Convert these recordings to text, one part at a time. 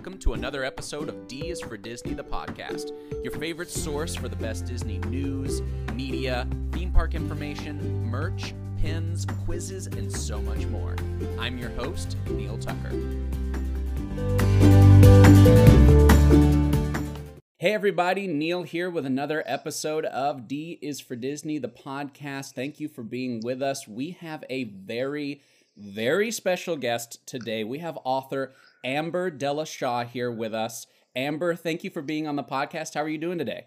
welcome to another episode of D is for Disney, the podcast, your favorite source for the best Disney news, media, theme park information, merch, pins, quizzes, and so much more. I'm your host, Neil Tucker. Hey, everybody, Neil here with another episode of D is for Disney, the podcast. Thank you for being with us. We have a very, very special guest today. We have author Amber Della Shaw here with us. Amber, thank you for being on the podcast. How are you doing today?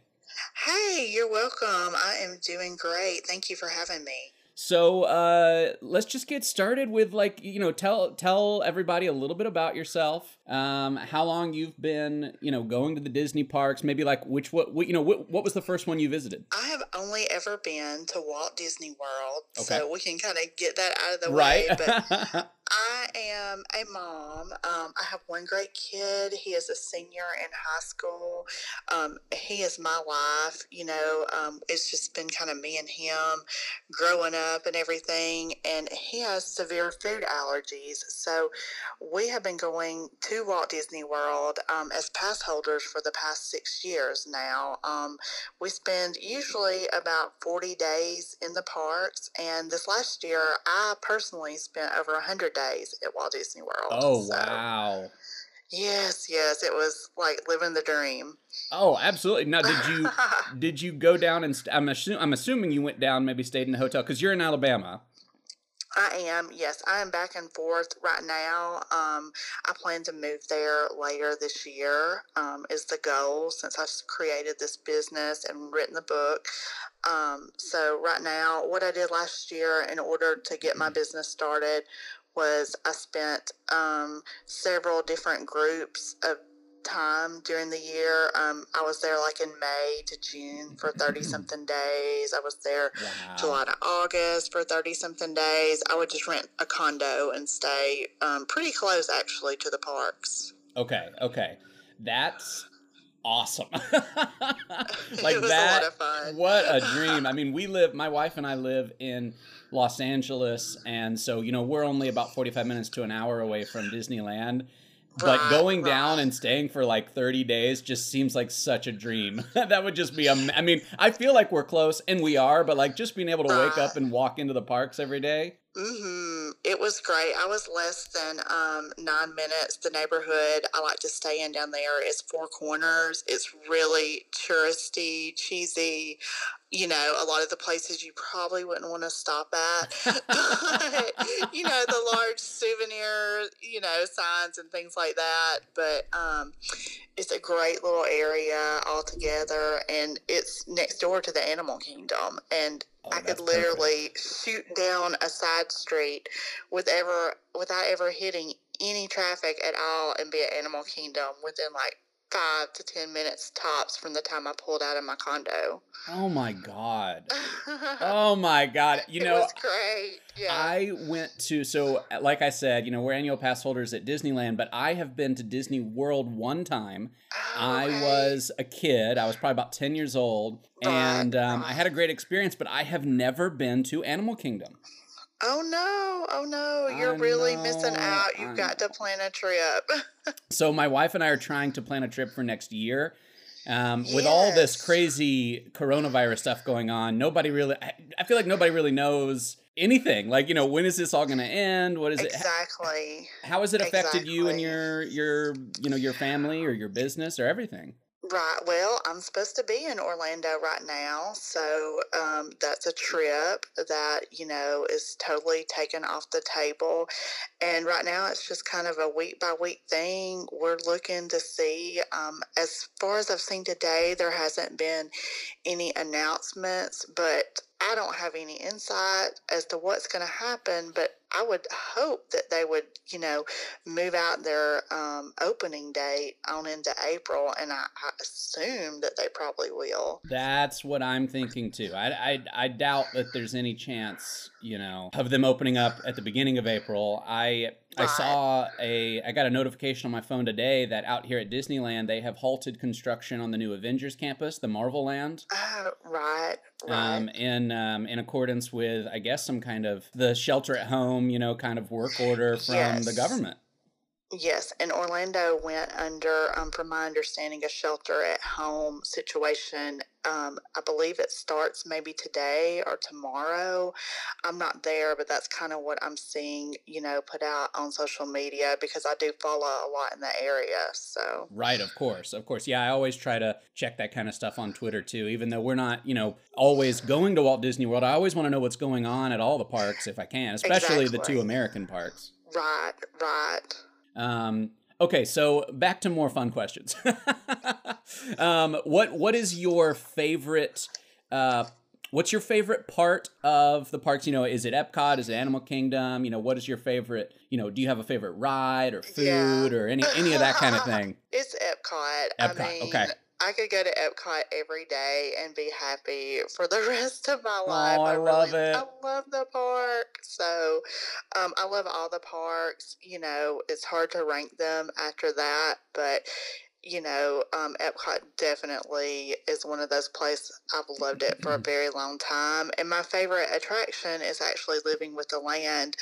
Hey, you're welcome. I am doing great. Thank you for having me. So uh, let's just get started with like you know tell tell everybody a little bit about yourself, um, how long you've been you know going to the Disney parks, maybe like which what, what you know what, what was the first one you visited? I have only ever been to Walt Disney World, Okay. so we can kind of get that out of the Right. way. But I am a mom. Um, I have one great kid. He is a senior in high school. Um, he is my life. You know, um, it's just been kind of me and him growing up and everything. And he has severe food allergies. So we have been going to Walt Disney World um, as pass holders for the past six years now. Um, we spend usually about 40 days in the parks. And this last year, I personally spent over 100 days at Walt Disney World. oh So, wow! Yes, yes. It was like living the dream. Oh, absolutely. Now, did you did you go down and st- I'm assu- I'm assuming you went down, maybe stayed in a hotel because you're in Alabama. I am, yes, I am back and forth right now. Um, I plan to move there later this year, um, is the goal since I've created this business and written the book. Um, so, right now, what I did last year in order to get my business started was I spent um, several different groups of time during the year. Um, I was there like in May to June for 30 something days. I was there Wow. July to August for 30 something days. I would just rent a condo and stay um, pretty close actually to the parks. Okay, okay. That's awesome. like that a lot of fun. what a dream. I mean, we live my wife and I live in Los Angeles and so, you know, we're only about 45 minutes to an hour away from Disneyland. But going down and staying for like 30 days just seems like such a dream. that would just be a I mean, I feel like we're close and we are, but like just being able to wake up and walk into the parks every day. Mm-hmm. It was great. I was less than um, nine minutes. The neighborhood I like to stay in down there is Four Corners. It's really touristy, cheesy. You know, a lot of the places you probably wouldn't want to stop at. but, you know, the large souvenir, you know, signs and things like that. But um, it's a great little area altogether, and it's next door to the Animal Kingdom. And Oh, I could perfect. literally shoot down a side street with ever without ever hitting any traffic at all and be at Animal Kingdom within like five to ten minutes tops from the time I pulled out of my condo. Oh my god. Oh my god. You know, great. Yeah. I went to so like I said, you know, we're annual pass holders at Disneyland, but I have been to Disney World one time. Oh, I was a kid. I was probably about 10 years old, and um, I had a great experience, but I have never been to Animal Kingdom. Oh no! Oh no! You're I really missing out. You've got to plan a trip. So my wife and I are trying to plan a trip for next year. Um, With all this crazy coronavirus stuff going on, nobody really, I, I feel like nobody really knows anything. Like, you know, when is this all going to end? What is it? exactly. How has it affected you and your your you know your family or your business or everything? Right. Well, I'm supposed to be in Orlando right now, so um, that's a trip that you know is totally taken off the table. And right now, it's just kind of a week by week thing. We're looking to see. Um, as far as I've seen today, there hasn't been any announcements, but I don't have any insight as to what's going to happen. But I would hope that they would, you know, move out their um, opening date on into April, and I, I assume that they probably will. That's what I'm thinking too. I, I I doubt that there's any chance, you know, of them opening up at the beginning of April. I I saw a I got a notification on my phone today that out here at Disneyland they have halted construction on the new Avengers campus, the Marvel Land. Oh, right, right. um, in um, in accordance with I guess some kind of the shelter at home, you know, kind of work order from the government. Yes, and Orlando went under, um, from my understanding, a shelter at home situation. Um, I believe it starts maybe today or tomorrow. I'm not there, but that's kind of what I'm seeing, you know, put out on social media because I do follow a lot in the area. So, right, of course, of course. Yeah, I always try to check that kind of stuff on Twitter too, even though we're not, you know, always going to Walt Disney World. I always want to know what's going on at all the parks if I can, especially exactly. the two American parks. Right, right. Um, okay, so back to more fun questions. um, what what is your favorite? Uh, what's your favorite part of the parks? You know, is it Epcot? Is it Animal Kingdom? You know, what is your favorite? You know, do you have a favorite ride or food yeah. or any any of that kind of thing? It's Epcot. Epcot. I mean, okay. I could go to Epcot every day and be happy for the rest of my life. Oh, I, I love really, it. I love the park. So um, I love all the parks. You know, it's hard to rank them after that, but you know, um, Epcot definitely is one of those places I've loved it for a very long time. And my favorite attraction is actually living with the land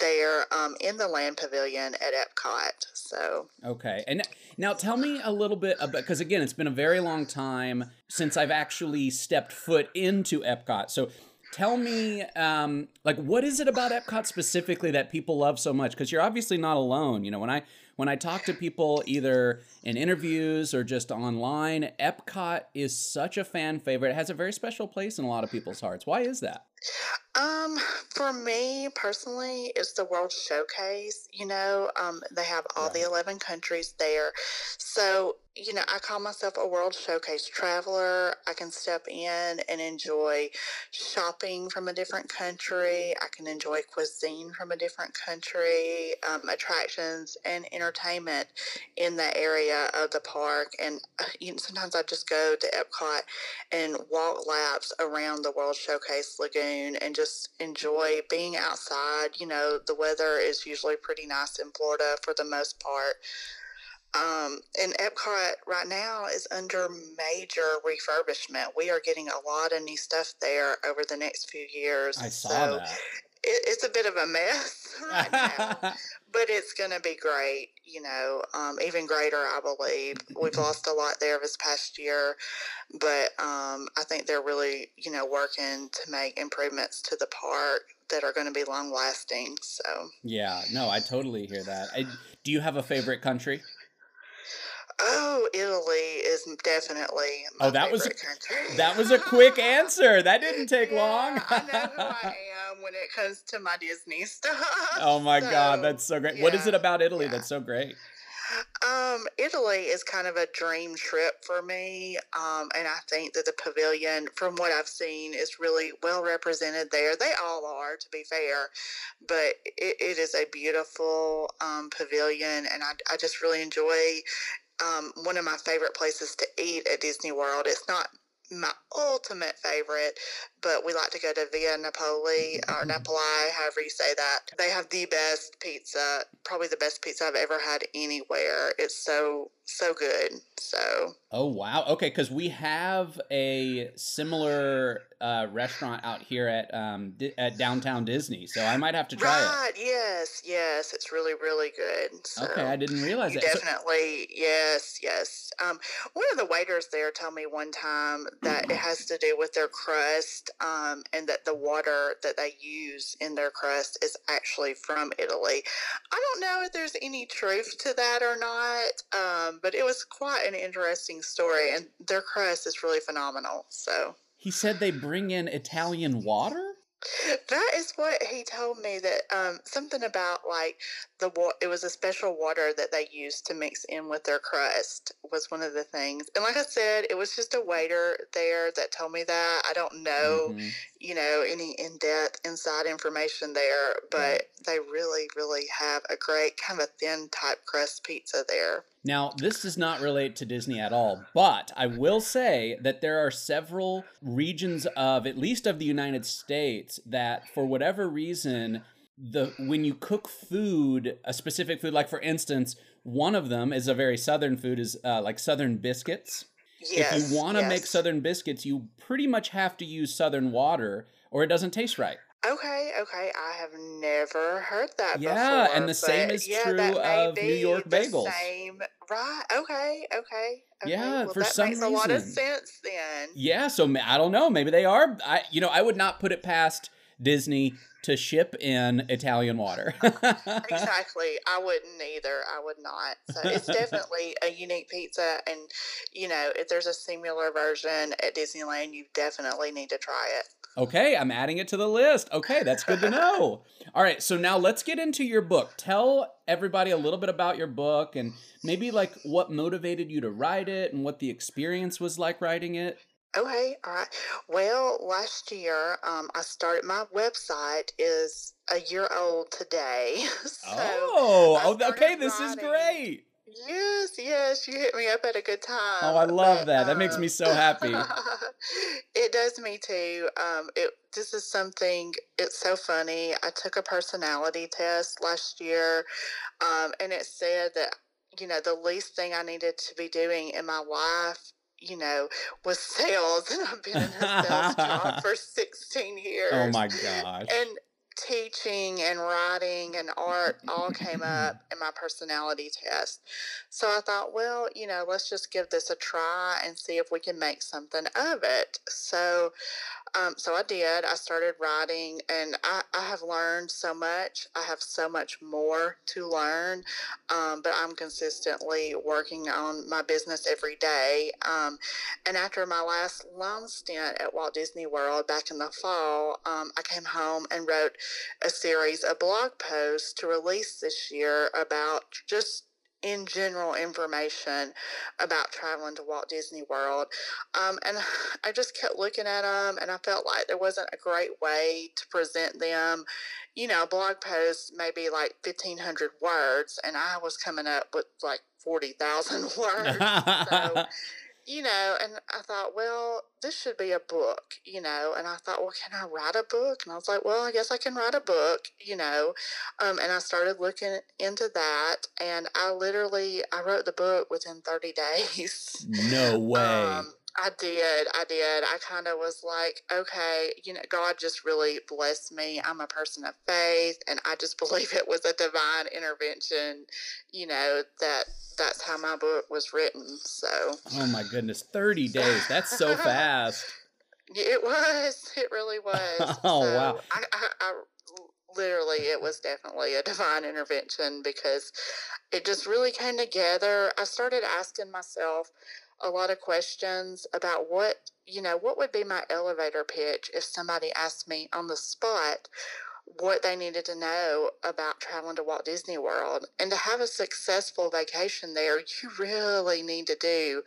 there um, in the land pavilion at Epcot. So okay, and now tell me a little bit about because again, it's been a very long time since I've actually stepped foot into Epcot. So tell me, um, like, what is it about Epcot specifically that people love so much? Because you're obviously not alone. You know, when I when I talk to people either in interviews or just online, Epcot is such a fan favorite. It has a very special place in a lot of people's hearts. Why is that? Um, for me personally, it's the World Showcase. You know, um, they have all the 11 countries there. So you know, I call myself a World Showcase traveler. I can step in and enjoy shopping from a different country. I can enjoy cuisine from a different country, um, attractions and entertainment in the area of the park. And uh, you know, sometimes I just go to Epcot and walk laps around the World Showcase Lagoon and just enjoy being outside. You know, the weather is usually pretty nice in Florida for the most part. Um, and Epcot right now is under major refurbishment. We are getting a lot of new stuff there over the next few years. I saw so that. It, it's a bit of a mess right now, but it's going to be great. You know, um, even greater, I believe. We've lost a lot there this past year, but um, I think they're really, you know, working to make improvements to the park that are going to be long lasting. So yeah, no, I totally hear that. I, do you have a favorite country? Oh, Italy is definitely oh that was a, country. that was a quick answer. That didn't take yeah, long. I know who I am when it comes to my Disney stuff. Oh my so, god, that's so great. Yeah, what is it about Italy yeah. that's so great? Um, Italy is kind of a dream trip for me, um, and I think that the pavilion, from what I've seen, is really well represented there. They all are, to be fair, but it, it is a beautiful um, pavilion, and I, I just really enjoy um, one of my favorite places to eat at Disney World. It's not my ultimate favorite, but we like to go to Via Napoli or mm-hmm. Napoli, however you say that. They have the best pizza, probably the best pizza I've ever had anywhere. It's so so good. So. Oh wow. Okay, because we have a similar uh, restaurant out here at um at downtown Disney, so I might have to try right, it. Yes, yes, it's really really good. So okay, I didn't realize that. Definitely, so- yes, yes. Um, one of the waiters there told me one time that it has to do with their crust, um, and that the water that they use in their crust is actually from Italy. I don't know if there's any truth to that or not. Um, um, but it was quite an interesting story, and their crust is really phenomenal. So he said they bring in Italian water. That is what he told me. That um, something about like the. It was a special water that they used to mix in with their crust was one of the things. And like I said, it was just a waiter there that told me that. I don't know, mm-hmm. you know, any in depth inside information there, but right. they really, really have a great kind of a thin type crust pizza there. Now, this does not relate to Disney at all, but I will say that there are several regions of, at least of the United States, that for whatever reason, the when you cook food, a specific food, like for instance, one of them is a very southern food, is uh, like southern biscuits. Yes, if you want to yes. make southern biscuits, you pretty much have to use southern water, or it doesn't taste right. Okay, okay. I have never heard that Yeah, before, and the same is yeah, true of New York bagels. same. Right. Okay, okay, okay. Yeah, Well, for that some makes a lot of sense then. Yeah, so I don't know. Maybe they are. I, you know, I would not put it past Disney to ship in Italian water. Exactly. I wouldn't either. I would not. So it's definitely a unique pizza. And, you know, if there's a similar version at Disneyland, you definitely need to try it. okay, I'm adding it to the list. Okay, that's good to know. All right, so now let's get into your book. Tell everybody a little bit about your book and maybe like what motivated you to write it and what the experience was like writing it. Okay, all right. Well, last year, um, I started my website is a year old today. so oh, oh, okay, this is great. yes, yes, you hit me up at a good time. Oh, I love But, that. That makes um, me so happy. it does me too. Um, it this is something. It's so funny. I took a personality test last year, um, and it said that you know the least thing I needed to be doing in my life, you know, was sales, and I've been in a sales job for sixteen oh years. Oh my gosh. And teaching and writing and art all came up in my personality test. So I thought, well, you know, let's just give this a try and see if we can make something of it. So, um, so I did. I started writing, and I, I have learned so much. I have so much more to learn, um, but I'm consistently working on my business every day. Um, and after my last long stint at Walt Disney World back in the fall, um, I came home and wrote a series of blog posts to release this year about just in general information about traveling to Walt Disney World. Um, and I just kept looking at them and I felt like there wasn't a great way to present them. You know, blog post maybe like 1,500 words, and I was coming up with like 40,000 words. so, you know, and I thought, well, this should be a book, you know, and I thought, well, can I write a book? And I was like, well, I guess I can write a book, you know, um, and I started looking into that, and I literally I wrote the book within thirty days. no way. Um, I did. I did. I kind of was like, okay, you know, God just really blessed me. I'm a person of faith, and I just believe it was a divine intervention, you know, that that's how my book was written. So oh my goodness, 30 days. That's so fast. it was. It really was. Oh, So wow. I, I, I literally, it was definitely a divine intervention because it just really came together. I started asking myself a lot of questions about what, you know, what would be my elevator pitch if somebody asked me on the spot what they needed to know about traveling to Walt Disney World. And to have a successful vacation there, you really need to do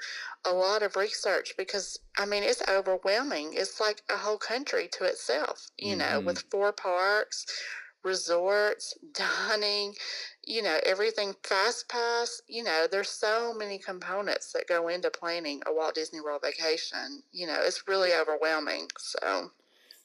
a lot of research because, I mean, it's overwhelming. It's like a whole country to itself, you know, Mhm. with four parks, resorts, dining, you know, everything fast pass. You know, there's so many components that go into planning a Walt Disney World vacation. You know, it's really overwhelming. So,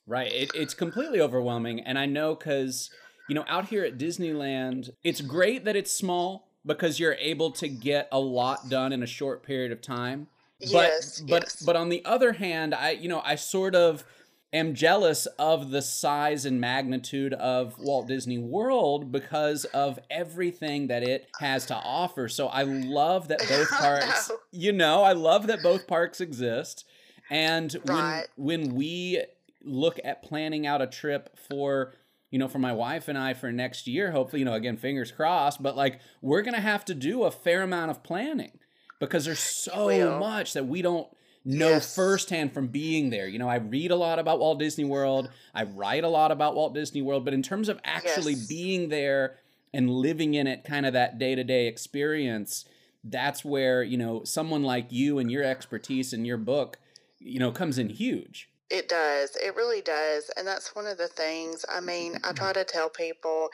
Right. It, it's completely overwhelming. And I know because, you know, out here at Disneyland, it's great that it's small because you're able to get a lot done in a short period of time. But, yes, but, yes. but on the other hand, I, you know, I sort of am jealous of the size and magnitude of Walt Disney World because of everything that it has to offer. So I love that both parks, you know, I love that both parks exist. And when Right. when we look at planning out a trip for you know for my wife and I for next year hopefully you know again fingers crossed but like we're going to have to do a fair amount of planning because there's so much that we don't know Yes. firsthand from being there you know I read a lot about Walt Disney World I write a lot about Walt Disney World but in terms of actually Yes. being there and living in it kind of that day-to-day experience that's where you know someone like you and your expertise in your book you know comes in huge It does. It really does. And that's one of the things. I mean, I try to tell people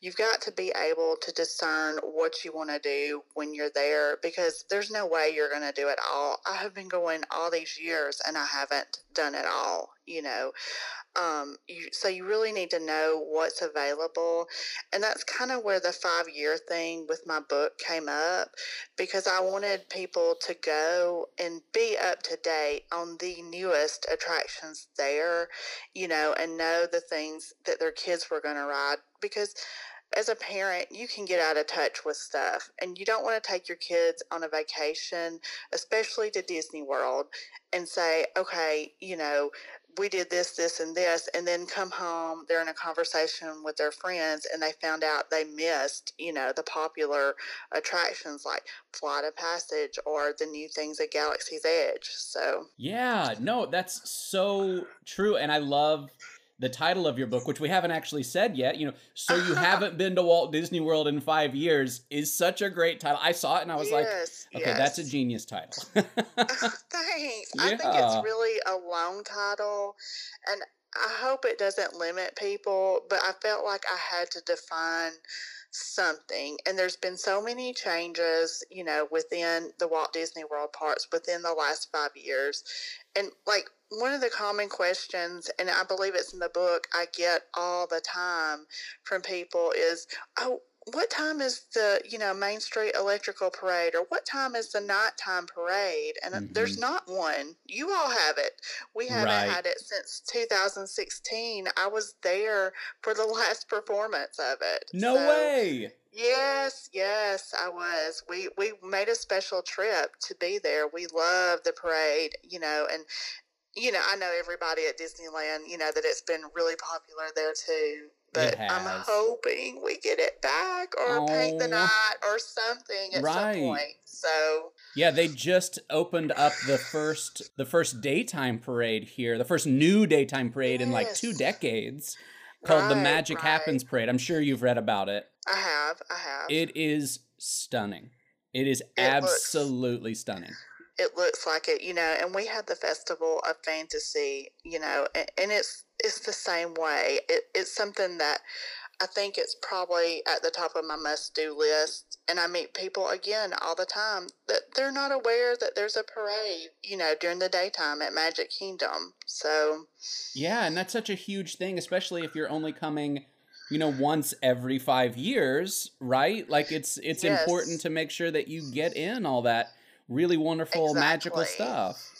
you've got to be able to discern what you want to do when you're there because there's no way you're going to do it all. I have been going all these years and I haven't done it all, you know. Um, you, so you really need to know what's available. And that's kind of where the five year thing with my book came up because I wanted people to go and be up to date on the newest attractions there, you know, and know the things that their kids were going to ride because as a parent, you can get out of touch with stuff and you don't want to take your kids on a vacation, especially to Disney World, and say, okay, you know, we did this, this, and this, and then come home, they're in a conversation with their friends, and they found out they missed, you know, the popular attractions like Flight of Passage or the new things at Galaxy's Edge. So, yeah, no, that's so true. And I love the title of your book, which we haven't actually said yet, you know, so you haven't been to Walt Disney World in five years is such a great title. I saw it and I was yes, like, okay, yes. that's a genius title. Thanks. Yeah. I think it's really a long title and I hope it doesn't limit people, but I felt like I had to define something. And there's been so many changes, you know, within the Walt Disney World parks within the last five years. And like one of the common questions, and I believe it's in the book, I get all the time from people is, oh, what time is the you know Main Street Electrical Parade or what time is the nighttime parade? And mm-hmm. there's not one. You all have it. We haven't right. had it since 2016. I was there for the last performance of it. No so, way. Yes, yes, I was. We we made a special trip to be there. We love the parade, you know, and you know, I know everybody at Disneyland, you know, that it's been really popular there too but I'm hoping we get it back or oh. paint the oh. night or something at right. some point. So yeah, they just opened up the first the first daytime parade here, the first new daytime parade yes. in like two decades, called right, the Magic right. Happens Parade. I'm sure you've read about it. I have, I have. It is stunning. It is it absolutely looks, stunning. It looks like it, you know. And we had the Festival of Fantasy, you know, and, and it's it's the same way. It, it's something that I think it's probably at the top of my must do list. And I meet people again all the time that they're not aware that there's a parade, you know, during the daytime at Magic Kingdom. So, yeah, and that's such a huge thing, especially if you're only coming you know once every 5 years right like it's it's yes. important to make sure that you get in all that really wonderful exactly. magical stuff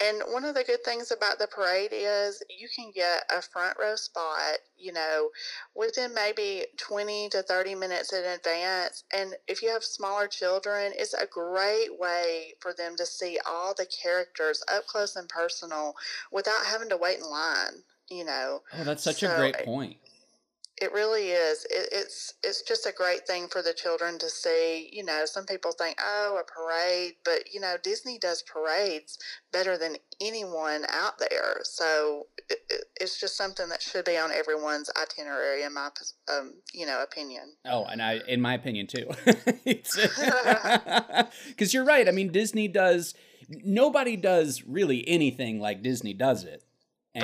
and one of the good things about the parade is you can get a front row spot, you know, within maybe 20 to 30 minutes in advance. And if you have smaller children, it's a great way for them to see all the characters up close and personal without having to wait in line, you know. Oh, that's such so, a great point. It really is. It, it's it's just a great thing for the children to see. You know, some people think, oh, a parade, but you know, Disney does parades better than anyone out there. So it, it, it's just something that should be on everyone's itinerary, in my um, you know opinion. Oh, and I, in my opinion too, because you're right. I mean, Disney does. Nobody does really anything like Disney does it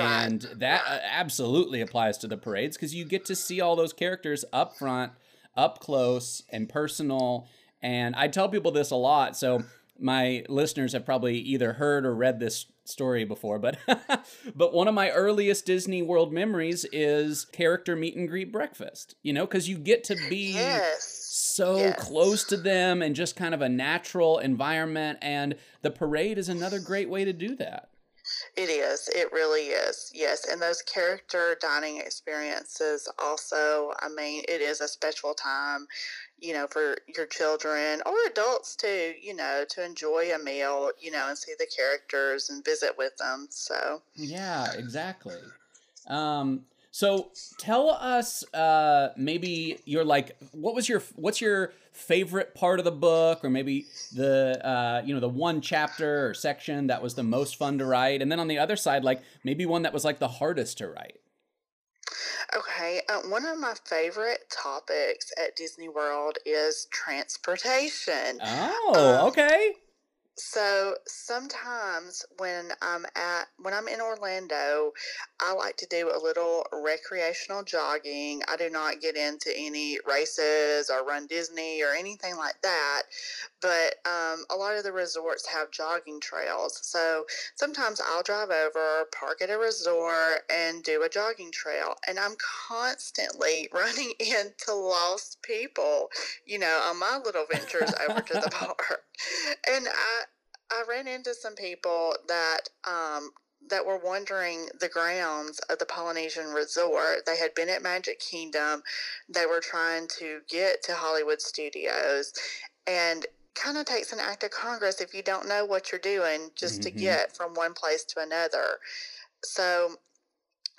and that uh, absolutely applies to the parades because you get to see all those characters up front up close and personal and i tell people this a lot so my listeners have probably either heard or read this story before but but one of my earliest disney world memories is character meet and greet breakfast you know because you get to be yes. so yes. close to them and just kind of a natural environment and the parade is another great way to do that it is. It really is. Yes. And those character dining experiences also, I mean, it is a special time, you know, for your children or adults too, you know, to enjoy a meal, you know, and see the characters and visit with them. So, yeah, exactly. Um, so tell us, uh, maybe you're like, what was your, what's your favorite part of the book, or maybe the, uh, you know, the one chapter or section that was the most fun to write, and then on the other side, like maybe one that was like the hardest to write. Okay, uh, one of my favorite topics at Disney World is transportation. Oh, um, okay. So sometimes when I'm at when I'm in Orlando, I like to do a little recreational jogging. I do not get into any races or run Disney or anything like that. But um, a lot of the resorts have jogging trails. So sometimes I'll drive over, park at a resort, and do a jogging trail. And I'm constantly running into lost people, you know, on my little ventures over to the park. And I, I ran into some people that um, that were wandering the grounds of the Polynesian resort. They had been at Magic Kingdom. They were trying to get to Hollywood Studios. And kind of takes an act of Congress if you don't know what you're doing just mm-hmm. to get from one place to another. So,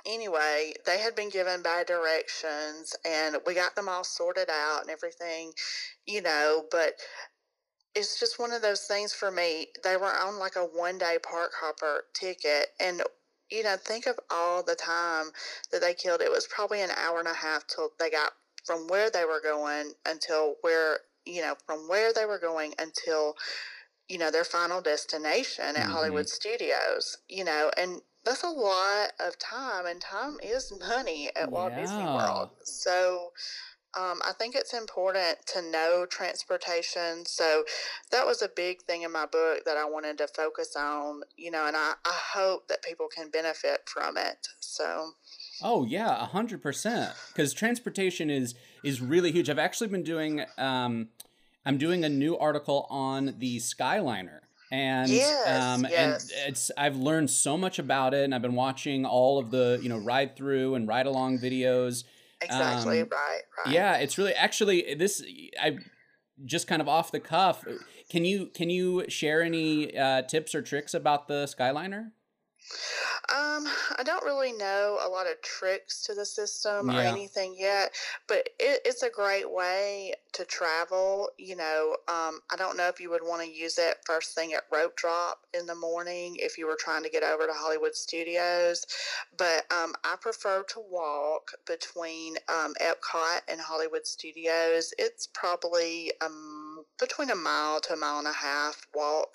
anyway, they had been given bad directions and we got them all sorted out and everything, you know, but it's just one of those things for me. They were on like a one day park hopper ticket and you know, think of all the time that they killed. It was probably an hour and a half till they got from where they were going until where, you know, from where they were going until, you know, their final destination at mm-hmm. Hollywood Studios, you know, and that's a lot of time and time is money at Walt yeah. Disney World. So, um, I think it's important to know transportation. So that was a big thing in my book that I wanted to focus on, you know, and I, I hope that people can benefit from it. So. Oh yeah, a hundred percent. Because transportation is is really huge. I've actually been doing. Um, I'm doing a new article on the Skyliner, and yes, um, yes. and it's I've learned so much about it, and I've been watching all of the you know ride through and ride along videos Exactly. Um, right. Right. Yeah, it's really actually this. I just kind of off the cuff. Can you can you share any uh, tips or tricks about the Skyliner? Um, I don't really know a lot of tricks to the system yeah. or anything yet, but it, it's a great way to travel. You know, um, I don't know if you would want to use it first thing at rope drop in the morning if you were trying to get over to Hollywood Studios, but um, I prefer to walk between um, Epcot and Hollywood Studios. It's probably um, between a mile to a mile and a half walk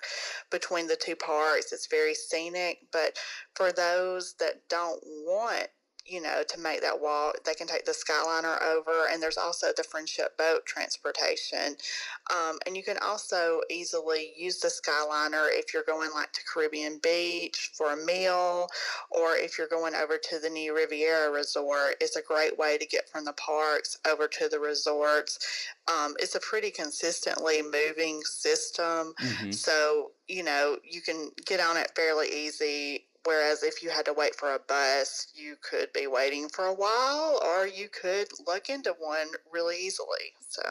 between the two parks. It's very scenic, but for those that don't want you know, to make that walk. They can take the Skyliner over, and there's also the Friendship Boat transportation. Um, and you can also easily use the Skyliner if you're going like to Caribbean Beach for a meal, or if you're going over to the new Riviera Resort. It's a great way to get from the parks over to the resorts. Um, it's a pretty consistently moving system. Mm-hmm. So, you know, you can get on it fairly easy Whereas if you had to wait for a bus, you could be waiting for a while or you could look into one really easily. So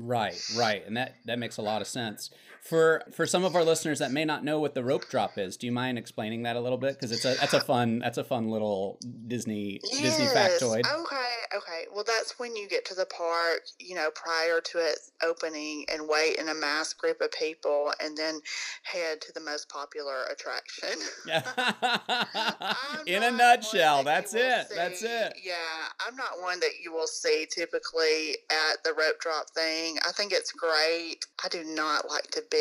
Right, right. And that that makes a lot of sense. For for some of our listeners that may not know what the rope drop is, do you mind explaining that a little bit? Because it's a that's a fun that's a fun little Disney yes. Disney factoid. Okay, okay. Well, that's when you get to the park, you know, prior to its opening, and wait in a mass group of people, and then head to the most popular attraction. in a nutshell, that that's it. See. That's it. Yeah, I'm not one that you will see typically at the rope drop thing. I think it's great. I do not like to be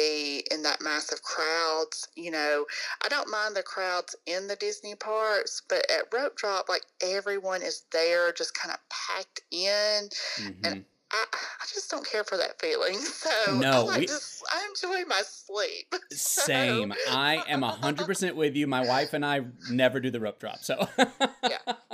in that massive crowds. You know, I don't mind the crowds in the Disney parks, but at rope drop, like everyone is there, just kind of packed in, mm-hmm. and I, I just don't care for that feeling. So no, I, like we, just, I enjoy my sleep. So. Same. I am hundred percent with you. My wife and I never do the rope drop. So yeah, yeah, That's, it's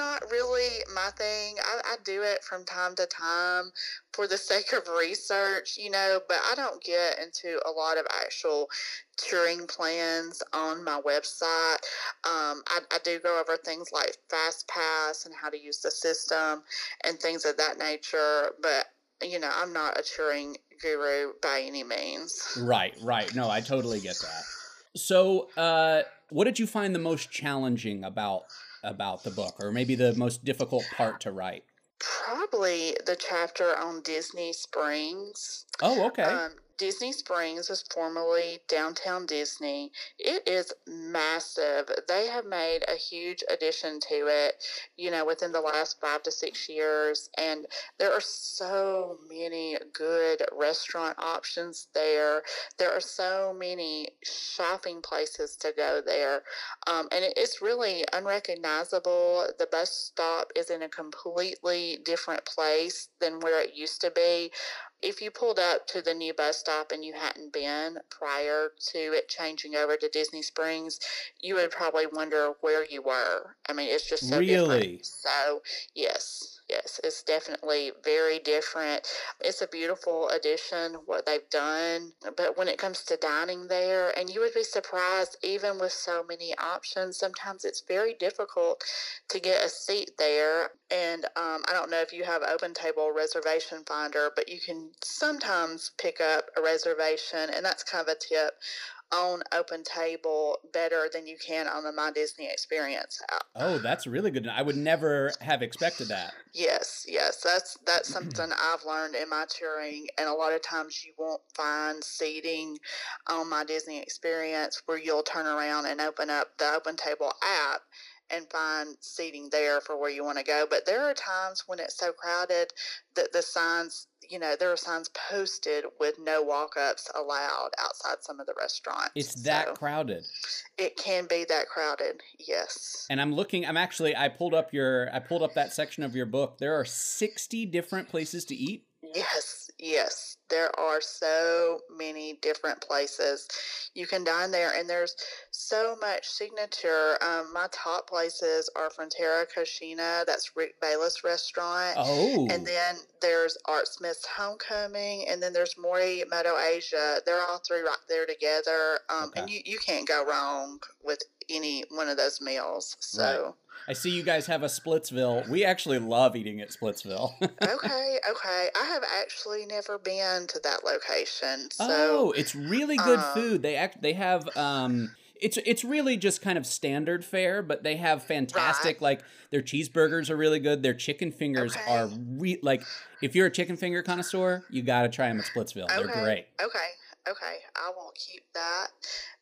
not really my thing. I, I do it from time to time for the sake of research, you know, but I don't get into a lot of actual touring plans on my website. Um, I, I, do go over things like Fast Pass and how to use the system and things of that nature, but you know, I'm not a touring guru by any means. Right, right. No, I totally get that. So, uh, what did you find the most challenging about about the book, or maybe the most difficult part to write? Probably the chapter on Disney Springs. Oh, okay. Um, Disney Springs is formerly Downtown Disney. It is massive. They have made a huge addition to it, you know, within the last five to six years. And there are so many good restaurant options there. There are so many shopping places to go there. Um, and it's really unrecognizable. The bus stop is in a completely different place than where it used to be. If you pulled up to the new bus stop and you hadn't been prior to it changing over to Disney Springs, you would probably wonder where you were. I mean, it's just so really. Different. So yes. Yes, it's definitely very different. It's a beautiful addition, what they've done. But when it comes to dining there, and you would be surprised, even with so many options, sometimes it's very difficult to get a seat there. And um, I don't know if you have Open Table Reservation Finder, but you can sometimes pick up a reservation, and that's kind of a tip on Open Table better than you can on the My Disney Experience app. Oh, that's really good. I would never have expected that. Yes, yes, that's that's something I've learned in my touring, and a lot of times you won't find seating on My Disney Experience where you'll turn around and open up the Open Table app and find seating there for where you want to go. But there are times when it's so crowded that the signs, you know, there are signs posted with no walk ups allowed outside some of the restaurants. It's that so crowded. It can be that crowded, yes. And I'm looking I'm actually I pulled up your I pulled up that section of your book. There are 60 different places to eat. Yes, yes. There are so many different places you can dine there, and there's so much signature. Um, my top places are Frontera Cocina, that's Rick Bayless restaurant. Oh. And then there's Art Smith's Homecoming, and then there's Mori Morimoto Asia. They're all three right there together. Um, okay. And you, you can't go wrong with any one of those meals. So. Right. I see you guys have a Splitsville. We actually love eating at Splitsville. okay, okay. I have actually never been to that location. So, oh, it's really good um, food. They act. They have. Um, it's it's really just kind of standard fare, but they have fantastic right. like their cheeseburgers are really good. Their chicken fingers okay. are re- like if you're a chicken finger connoisseur, you got to try them at Splitsville. Okay. They're great. Okay, okay. I won't keep that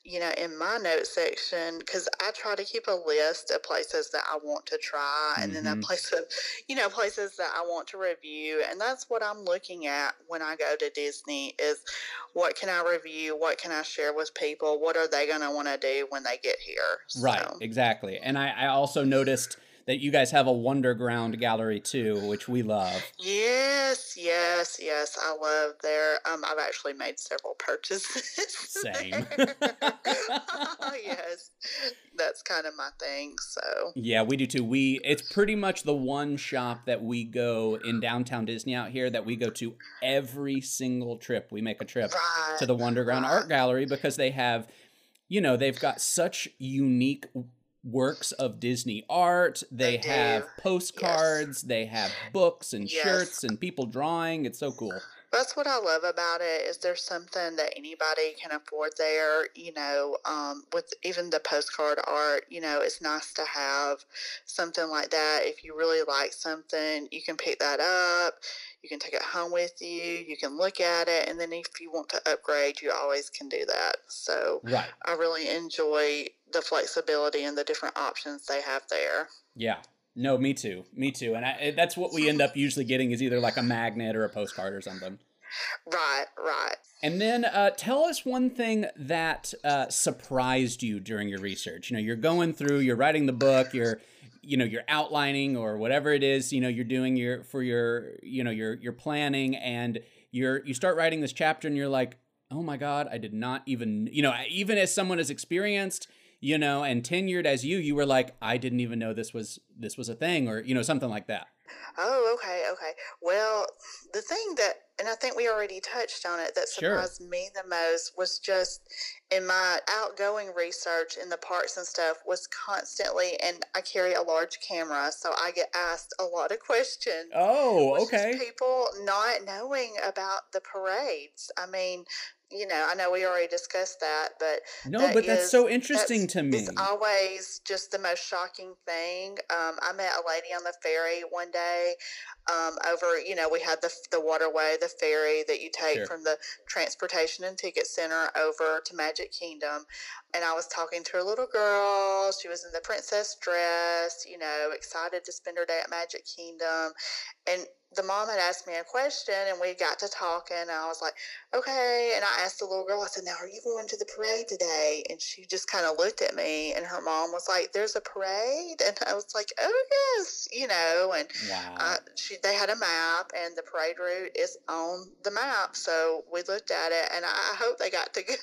you know, in my note section, because I try to keep a list of places that I want to try and mm-hmm. then a place of, you know, places that I want to review. And that's what I'm looking at when I go to Disney is what can I review? What can I share with people? What are they going to want to do when they get here? Right, so. exactly. And I, I also noticed that you guys have a Wonderground gallery too, which we love. Yes, yes, yes. I love there. Um, I've actually made several purchases. Same. oh, yes, that's kind of my thing. So yeah, we do too. We it's pretty much the one shop that we go in downtown Disney out here that we go to every single trip. We make a trip right, to the Wonderground right. Art Gallery because they have you know they've got such unique works of Disney art. They, they have postcards, yes. they have books and yes. shirts and people drawing. It's so cool. That's what I love about it is there's something that anybody can afford there, you know, um, with even the postcard art, you know, it's nice to have something like that. If you really like something, you can pick that up. You can take it home with you. You can look at it, and then if you want to upgrade, you always can do that. So right. I really enjoy the flexibility and the different options they have there. Yeah. No, me too. Me too. And I, that's what we end up usually getting is either like a magnet or a postcard or something. Right, right. And then uh, tell us one thing that uh, surprised you during your research. You know, you're going through, you're writing the book, you're you know you're outlining or whatever it is you know you're doing your for your you know your your planning and you're you start writing this chapter and you're like oh my god i did not even you know even as someone as experienced you know and tenured as you you were like i didn't even know this was this was a thing or you know something like that oh okay okay well the thing that and I think we already touched on it, that surprised sure. me the most was just in my outgoing research in the parks and stuff was constantly, and I carry a large camera, so I get asked a lot of questions. Oh, okay. People not knowing about the parades. I mean, you know, I know we already discussed that, but no, that but that's is, so interesting that's, to me. It's always just the most shocking thing. Um, I met a lady on the ferry one day. Um, over, you know, we had the the waterway, the ferry that you take sure. from the transportation and ticket center over to Magic Kingdom, and I was talking to a little girl. She was in the princess dress, you know, excited to spend her day at Magic Kingdom, and the mom had asked me a question and we got to talking and I was like, okay. And I asked the little girl, I said, now are you going to the parade today? And she just kind of looked at me and her mom was like, there's a parade. And I was like, oh yes, you know, and wow. uh, she, they had a map and the parade route is on the map. So we looked at it and I hope they got to go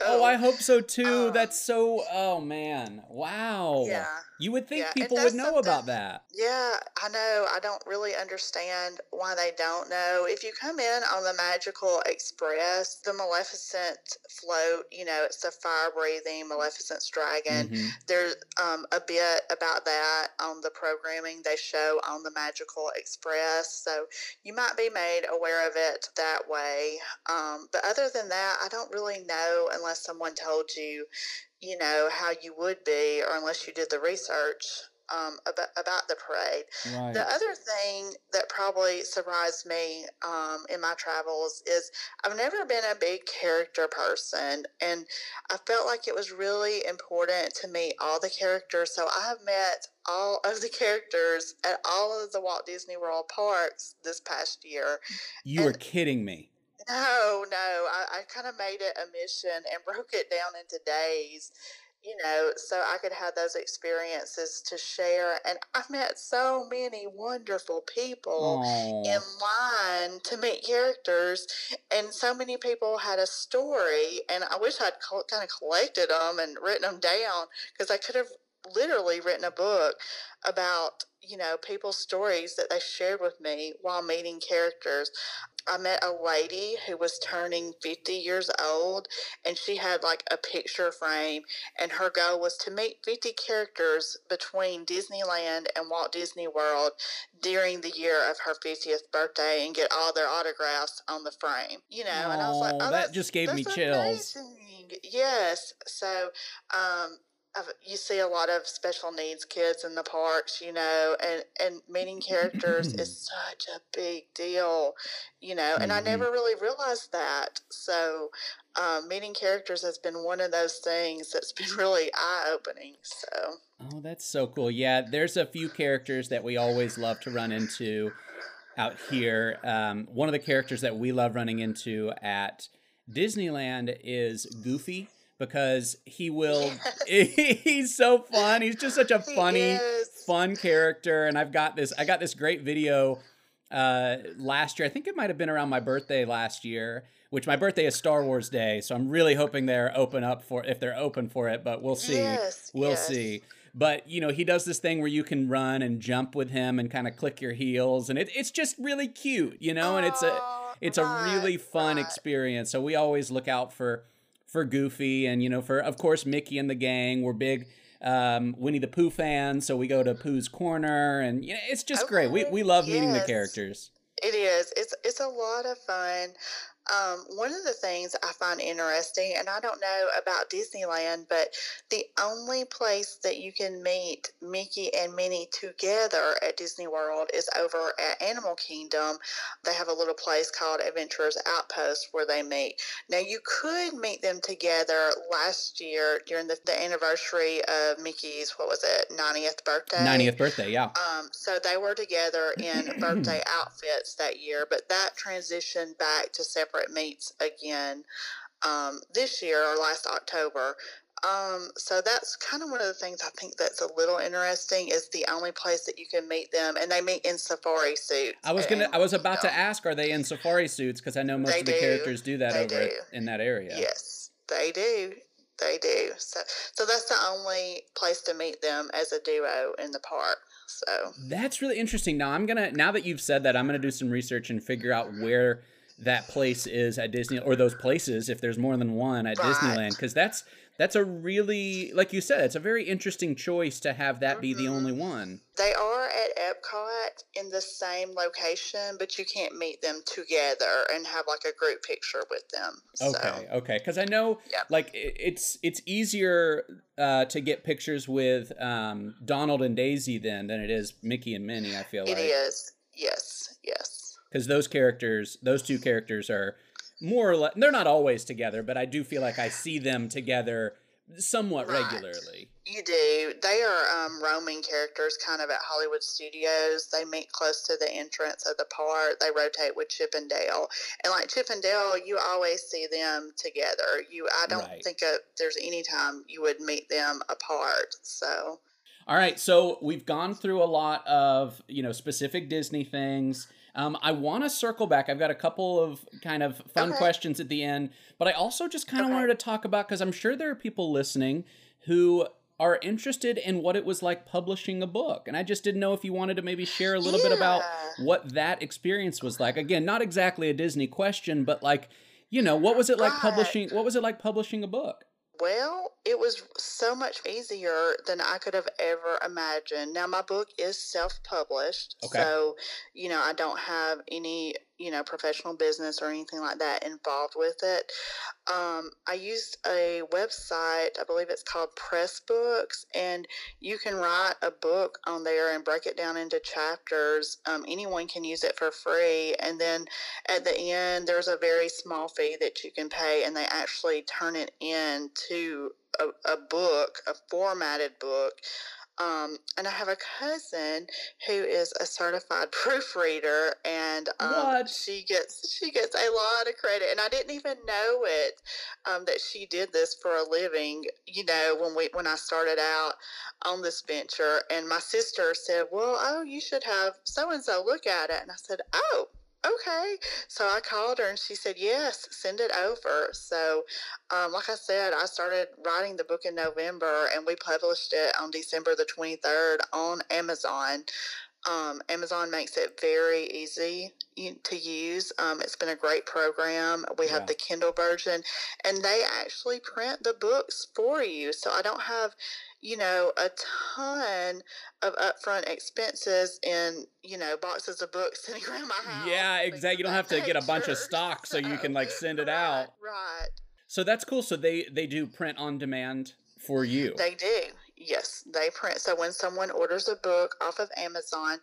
oh, I hope so too. Um, That's so. Oh man, wow. Yeah. You would think yeah. people would know about that. Yeah, I know. I don't really understand why they don't know. If you come in on the Magical Express, the Maleficent float, you know, it's the fire breathing Maleficent's dragon. Mm-hmm. There's um, a bit about that on the programming they show on the Magical Express. So you might be made aware of it that way. Um, but other than that, I don't really know unless someone told you, you know, how you would be, or unless you did the research um, about, about the parade. Right. The other thing that probably surprised me um, in my travels is I've never been a big character person, and I felt like it was really important to meet all the characters. So I have met all of the characters at all of the Walt Disney World parks this past year. You and, are kidding me. No, no. I, I kind of made it a mission and broke it down into days, you know, so I could have those experiences to share. And I've met so many wonderful people Aww. in line to meet characters, and so many people had a story. And I wish I'd co- kind of collected them and written them down because I could have literally written a book about you know people's stories that they shared with me while meeting characters I met a lady who was turning 50 years old and she had like a picture frame and her goal was to meet 50 characters between Disneyland and Walt Disney World during the year of her 50th birthday and get all their autographs on the frame. You know, and I was like, oh, that just gave me chills. Amazing. Yes. So, um, you see a lot of special needs kids in the parks, you know, and, and meeting characters is such a big deal, you know, and mm-hmm. I never really realized that. So, um, meeting characters has been one of those things that's been really eye opening. So, oh, that's so cool. Yeah, there's a few characters that we always love to run into out here. Um, one of the characters that we love running into at Disneyland is Goofy because he will he's so fun. He's just such a funny fun character and i've got this i got this great video uh last year. I think it might have been around my birthday last year which my birthday is star wars day so i'm really hoping they're open up for if they're open for it but we'll see. Yes, we'll yes. see. But you know he does this thing where you can run and jump with him and kind of click your heels and it, it's just really cute you know and it's a it's a really fun experience. So we always look out for for Goofy and you know for of course Mickey and the gang. We're big um, Winnie the Pooh fans, so we go to Pooh's Corner, and you know, it's just okay. great. We we love yes. meeting the characters. It is. It's it's a lot of fun. Um, one of the things I find interesting, and I don't know about Disneyland, but the only place that you can meet Mickey and Minnie together at Disney World is over at Animal Kingdom. They have a little place called Adventurers Outpost where they meet. Now, you could meet them together last year during the, the anniversary of Mickey's, what was it, 90th birthday? 90th birthday, yeah. Um, so they were together in birthday outfits that year, but that transitioned back to separate separate meets again um, this year or last October. Um, so that's kind of one of the things I think that's a little interesting is the only place that you can meet them, and they meet in safari suits. I was gonna, I was about to ask, are they in safari suits? Because I know most of the do. characters do that they over do. in that area. Yes, they do. They do. So, so that's the only place to meet them as a duo in the park. So that's really interesting. Now I'm gonna, now that you've said that, I'm gonna do some research and figure out where that place is at Disney or those places if there's more than one at right. Disneyland because that's that's a really like you said it's a very interesting choice to have that be mm-hmm. the only one they are at epcot in the same location but you can't meet them together and have like a group picture with them okay okay because i know yep. like it's it's easier uh, to get pictures with um, donald and daisy then than it is mickey and minnie i feel it like it is yes yes because those characters, those two characters are more or less they're not always together, but I do feel like I see them together somewhat Right. regularly. You do. They are um, roaming characters kind of at Hollywood Studios. They meet close to the entrance of the park. They rotate with Chip and Dale. And like Chip and Dale, you always see them together. You I don't Right. think there's any time you would meet them apart. So All right, so we've gone through a lot of you know specific Disney things. Um, I want to circle back. I've got a couple of kind of fun Okay. questions at the end, but I also just kind of Okay. wanted to talk about because I'm sure there are people listening who are interested in what it was like publishing a book, and I just didn't know if you wanted to maybe share a little bit about what that experience was like. Again, not exactly a Disney question, but like you know, what was it like Right. publishing? What was it like publishing a book? Well, it was so much easier than I could have ever imagined. Now, my book is self published. Okay. So, you know, I don't have any, you know, professional business or anything like that involved with it. Um, I used a website, I believe it's called Pressbooks, and you can write a book on there and break it down into chapters. Um, anyone can use it for free. And then at the end, there's a very small fee that you can pay, and they actually turn it into a, a book, a formatted book. Um, and I have a cousin who is a certified proofreader, and um, she gets she gets a lot of credit. And I didn't even know it um, that she did this for a living. You know, when we when I started out on this venture, and my sister said, "Well, oh, you should have so and so look at it," and I said, "Oh." Okay, so I called her and she said, Yes, send it over. So, um, like I said, I started writing the book in November and we published it on December the 23rd on Amazon. Um, Amazon makes it very easy to use. Um, it's been a great program. We have Yeah. the Kindle version, and they actually print the books for you. So I don't have, you know, a ton of upfront expenses in, you know, boxes of books sitting around my house. Yeah, exactly. You don't have to get a bunch of stock so you can like send it out. Right. So that's cool. So they they do print on demand for you. They do. Yes, they print. So when someone orders a book off of Amazon,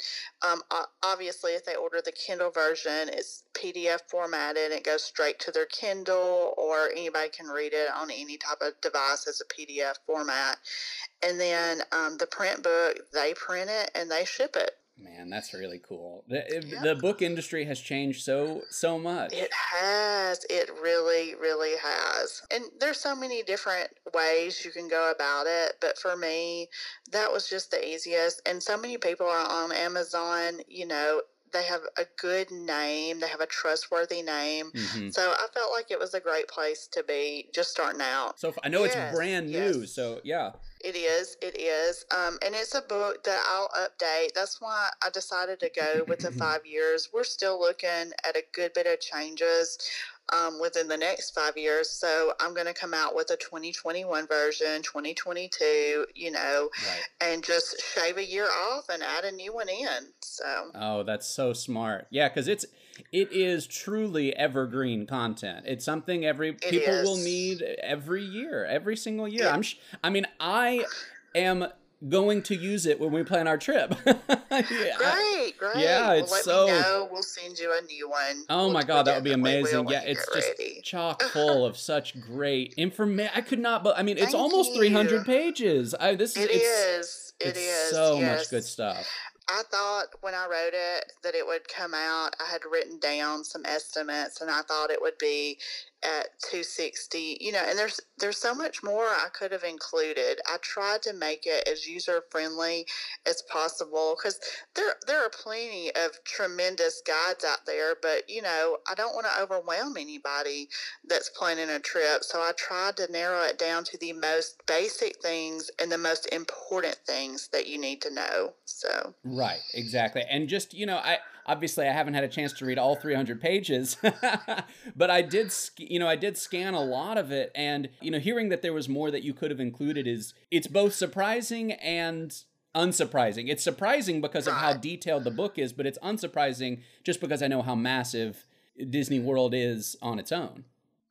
um, obviously if they order the Kindle version, it's PDF formatted. It goes straight to their Kindle, or anybody can read it on any type of device as a PDF format. And then um, the print book, they print it and they ship it. Man, that's really cool. The, Yeah. the book industry has changed so so much. It has. It really, really has. And there's so many different ways you can go about it. But for me, that was just the easiest. And so many people are on Amazon, you know, they have a good name, they have a trustworthy name. Mhm. So I felt like it was a great place to be just starting out. So I know it's Yes, brand new. yes. So yeah. It is. It is. Um, and it's a book that I'll update. That's why I decided to go with the five years. We're still looking at a good bit of changes um, within the next five years. So I'm going to come out with a 2021 version, 2022, you know, Right. and just shave a year off and add a new one in. So. Oh, that's so smart. Yeah, because it's it is truly evergreen content. It's something every people will need every year, every single year. Yeah. I'm. Sh- I mean, I am going to use it when we plan our trip. Yeah, Great, great. yeah, Well, it's let so- know. We'll send you a new one. Oh We'll- my god, that would be amazing. Yeah, it's just ready. chock full of such great information. I could not, but I mean, it's Thank almost you. 300 pages. I this is It it's, is. It it's is. so yes. much good stuff. I thought when I wrote it that it would come out. I had written down some estimates, and I thought it would be at 260. You know, and there's there's so much more I could have included. I tried to make it as user friendly as possible because there there are plenty of tremendous guides out there, but you know, I don't want to overwhelm anybody that's planning a trip. So I tried to narrow it down to the most basic things and the most important things that you need to know. So. Right, exactly. And just, you know, I obviously I haven't had a chance to read all 300 pages, but I did, you know, I did scan a lot of it and, you know, hearing that there was more that you could have included is it's both surprising and unsurprising. It's surprising because of how detailed the book is, but it's unsurprising just because I know how massive Disney World is on its own.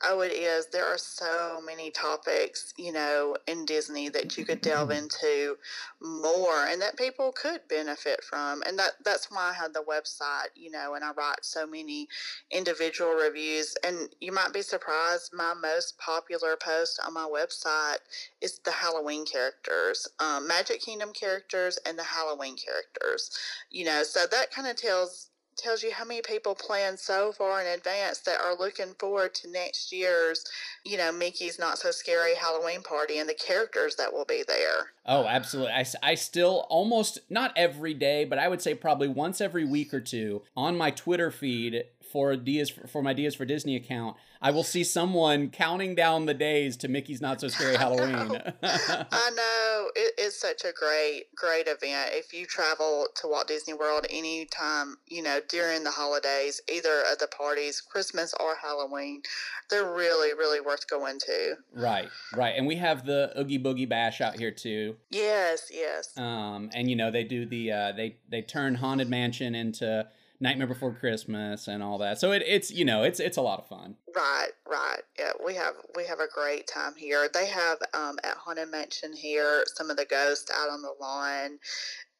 Oh, it is. There are so many topics, you know, in Disney that you could delve into more and that people could benefit from. And that that's why I have the website, you know, and I write so many individual reviews. And you might be surprised, my most popular post on my website is the Halloween characters, um, Magic Kingdom characters and the Halloween characters. You know, so that kind of tells tells you how many people plan so far in advance that are looking forward to next year's, you know, Mickey's Not So Scary Halloween party and the characters that will be there. Oh, absolutely. I, I still almost, not every day, but I would say probably once every week or two on my Twitter feed for D is for my D is for Disney account, I will see someone counting down the days to Mickey's Not So Scary Halloween. I know, I know. It, it's such a great, great event. If you travel to Walt Disney World anytime, you know, during the holidays, either of the parties, Christmas or Halloween, they're really, really worth going to. Right, right. And we have the Oogie Boogie Bash out here too. Yes, yes. Um, and you know they do the uh, they they turn Haunted Mansion into Nightmare Before Christmas and all that. So it, it's you know it's it's a lot of fun. Right, right. Yeah, we have we have a great time here. They have um, at Haunted Mansion here some of the ghosts out on the lawn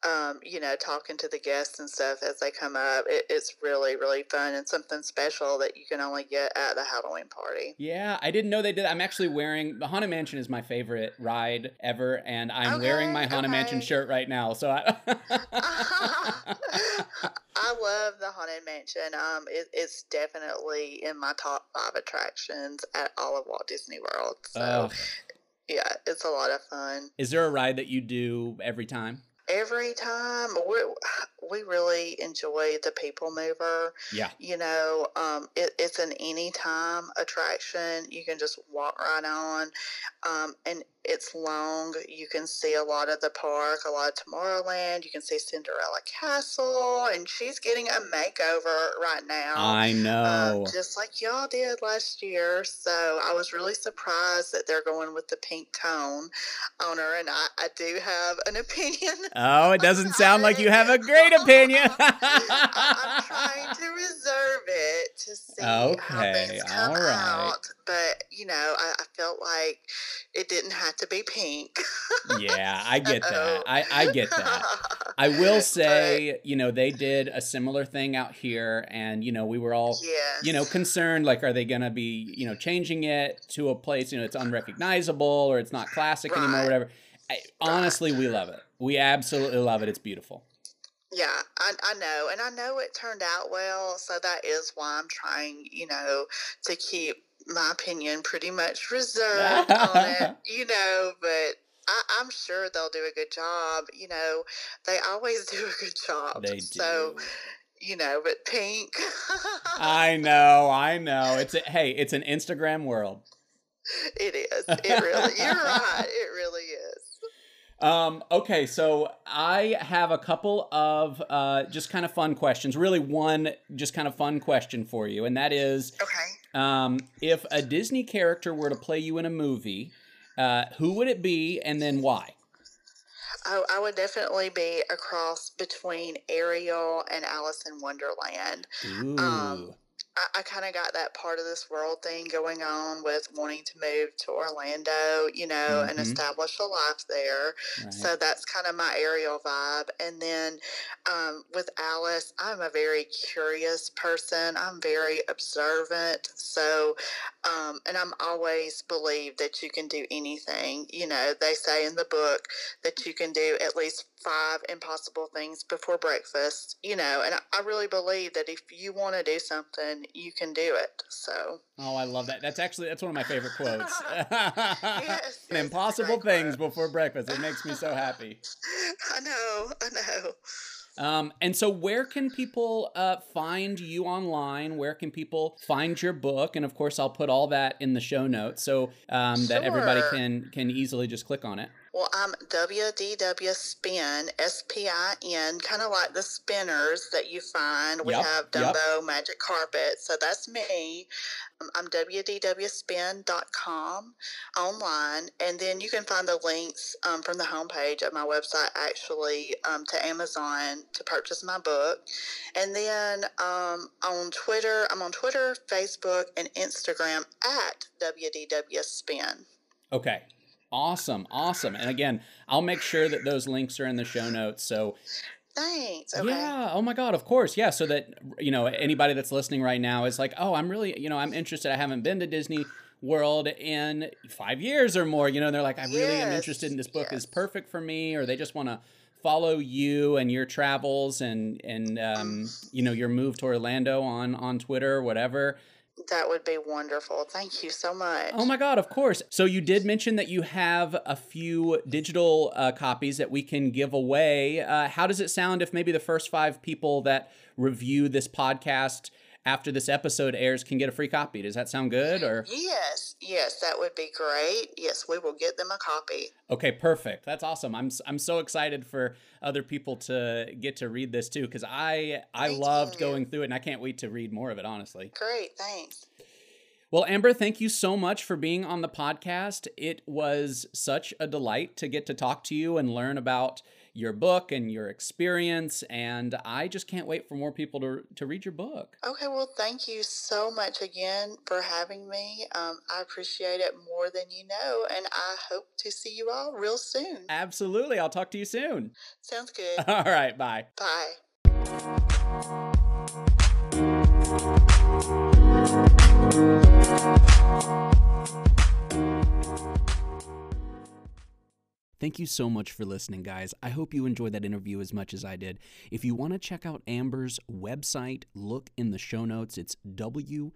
um, you know, talking to the guests and stuff as they come up. It, it's really, really fun and something special that you can only get at the Halloween party. Yeah, I didn't know they did. I'm actually wearing the Haunted Mansion is my favorite ride ever, and I'm okay, wearing my Haunted okay. Mansion shirt right now. So I. I love the Haunted Mansion. Um, it, it's definitely in my top five attractions at all of Walt Disney World. So, oh. yeah, it's a lot of fun. Is there a ride that you do every time? Every time we we really enjoy the people mover yeah. you know um, it, it's an anytime attraction you can just walk right on um, and it's long you can see a lot of the park a lot of tomorrowland you can see cinderella castle and she's getting a makeover right now i um, know. um, just like y'all did last year so i was really surprised that they're going with the pink tone on her and i, I do have an opinion Oh, it doesn't sound like you have a great opinion. I'm trying to reserve it to see okay, how things come all right. out. But you know, I, I, felt like it didn't have to be pink. yeah, I get that. I, I get that. I will say, but, you know, they did a similar thing out here, and you know, we were all, yes. you know, concerned. Like, are they going to be, you know, changing it to a place, you know, it's unrecognizable or it's not classic right. anymore, whatever. I, honestly, we love it. We absolutely love it. It's beautiful. Yeah, I, I know. And I know it turned out well. So that is why I'm trying, you know, to keep my opinion pretty much reserved on it, you know, but I, am sure they'll do a good job. You know, they always do a good job. They do. So, you know, but pink. I know, I know. It's a, hey, it's an Instagram world. It is. It really. You're right. It really is. Um, okay, so I have a couple of uh, just kind of fun questions. Really, one just kind of fun question for you, and that is okay. Um, if a Disney character were to play you in a movie, uh, who would it be, and then why? Oh, I would definitely be a cross between Ariel and Alice in Wonderland. Um, Ooh. Um, I, I kind of got that part of this world thing going on with wanting to move to Orlando, you know, mm-hmm. and establish a life there. Right. So that's kind of my Ariel vibe. And then um, with Alice, I'm a very curious person. I'm very observant. So, um, and I'm always believe that you can do anything. You know, they say in the book that you can do at least five impossible things before breakfast, you know, and I, really believe that if you want to do something, you can do it. So. Oh, I love that. That's actually that's one of my favorite quotes. yes, impossible things quote. before breakfast. It makes me so happy. I know. I know. Um, and so, where can people uh, find you online? Where can people find your book? And of course, I'll put all that in the show notes so um, sure. that everybody can can easily just click on it. Well, I'm WDW Spin, S P I N, kind of like the spinners that you find. We Yep, have yep. Dumbo Magic Carpet, so that's me. Um, I'm WDWspin.com online, and then you can find the links um, from the homepage of my website actually um, to Amazon to purchase my book. And then um, on Twitter, I'm on Twitter, Facebook, and Instagram at WDW Spin. Okay. Awesome. Awesome. And again, I'll make sure that those links are in the show notes. So, Thanks. Okay. yeah. Oh my God. Of course. Yeah. So that, you know, anybody that's listening right now is like, oh, I'm really, you know, I'm interested. I haven't been to Disney World in five years or more. You know, they're like, I really am interested in this book is perfect for me. Or they just want to follow you and your travels and, and, um, you know, your move to Orlando on, on Twitter or whatever. That would be wonderful. Thank you so much. Oh my God, of course. So you did mention that you have a few digital uh, copies that we can give away. Uh, how does it sound if maybe the first five people that review this podcast after this episode airs can get a free copy? Does that sound good? Or Yes, yes, that would be great. Yes, we will get them a copy. okay, perfect. That's awesome. I'm I'm so excited for other people to get to read this too because I I Me loved too. going through it and I can't wait to read more of it. Honestly. Great, thanks. Well, Amber, thank you so much for being on the podcast. It was such a delight to get to talk to you and learn about your book and your experience. And I just can't wait for more people to, to read your book. Okay, well, thank you so much again for having me. Um, I appreciate it more than you know, and I hope to see you all real soon. Absolutely. I'll talk to you soon. Sounds good. All right. Bye. Bye. Thank you so much for listening, guys. I hope you enjoyed that interview as much as I did. If you want to check out Amber's website, look in the show notes. It's WDW,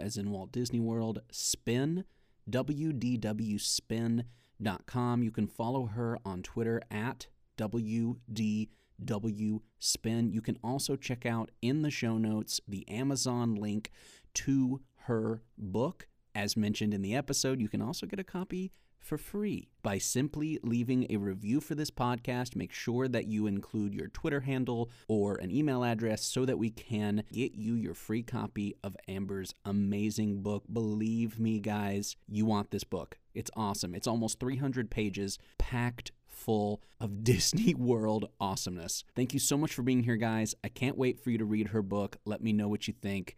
as in Walt Disney World, spin, WDWspin.com. You can follow her on Twitter at WDWspin. You can also check out in the show notes the Amazon link to her book. As mentioned in the episode, you can also get a copy for free by simply leaving a review for this podcast. Make sure that you include your Twitter handle or an email address so that we can get you your free copy of Amber's amazing book. Believe me, guys, you want this book. It's awesome. It's almost 300 pages packed full of Disney World awesomeness. Thank you so much for being here, guys. I can't wait for you to read her book. Let me know what you think,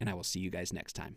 and I will see you guys next time.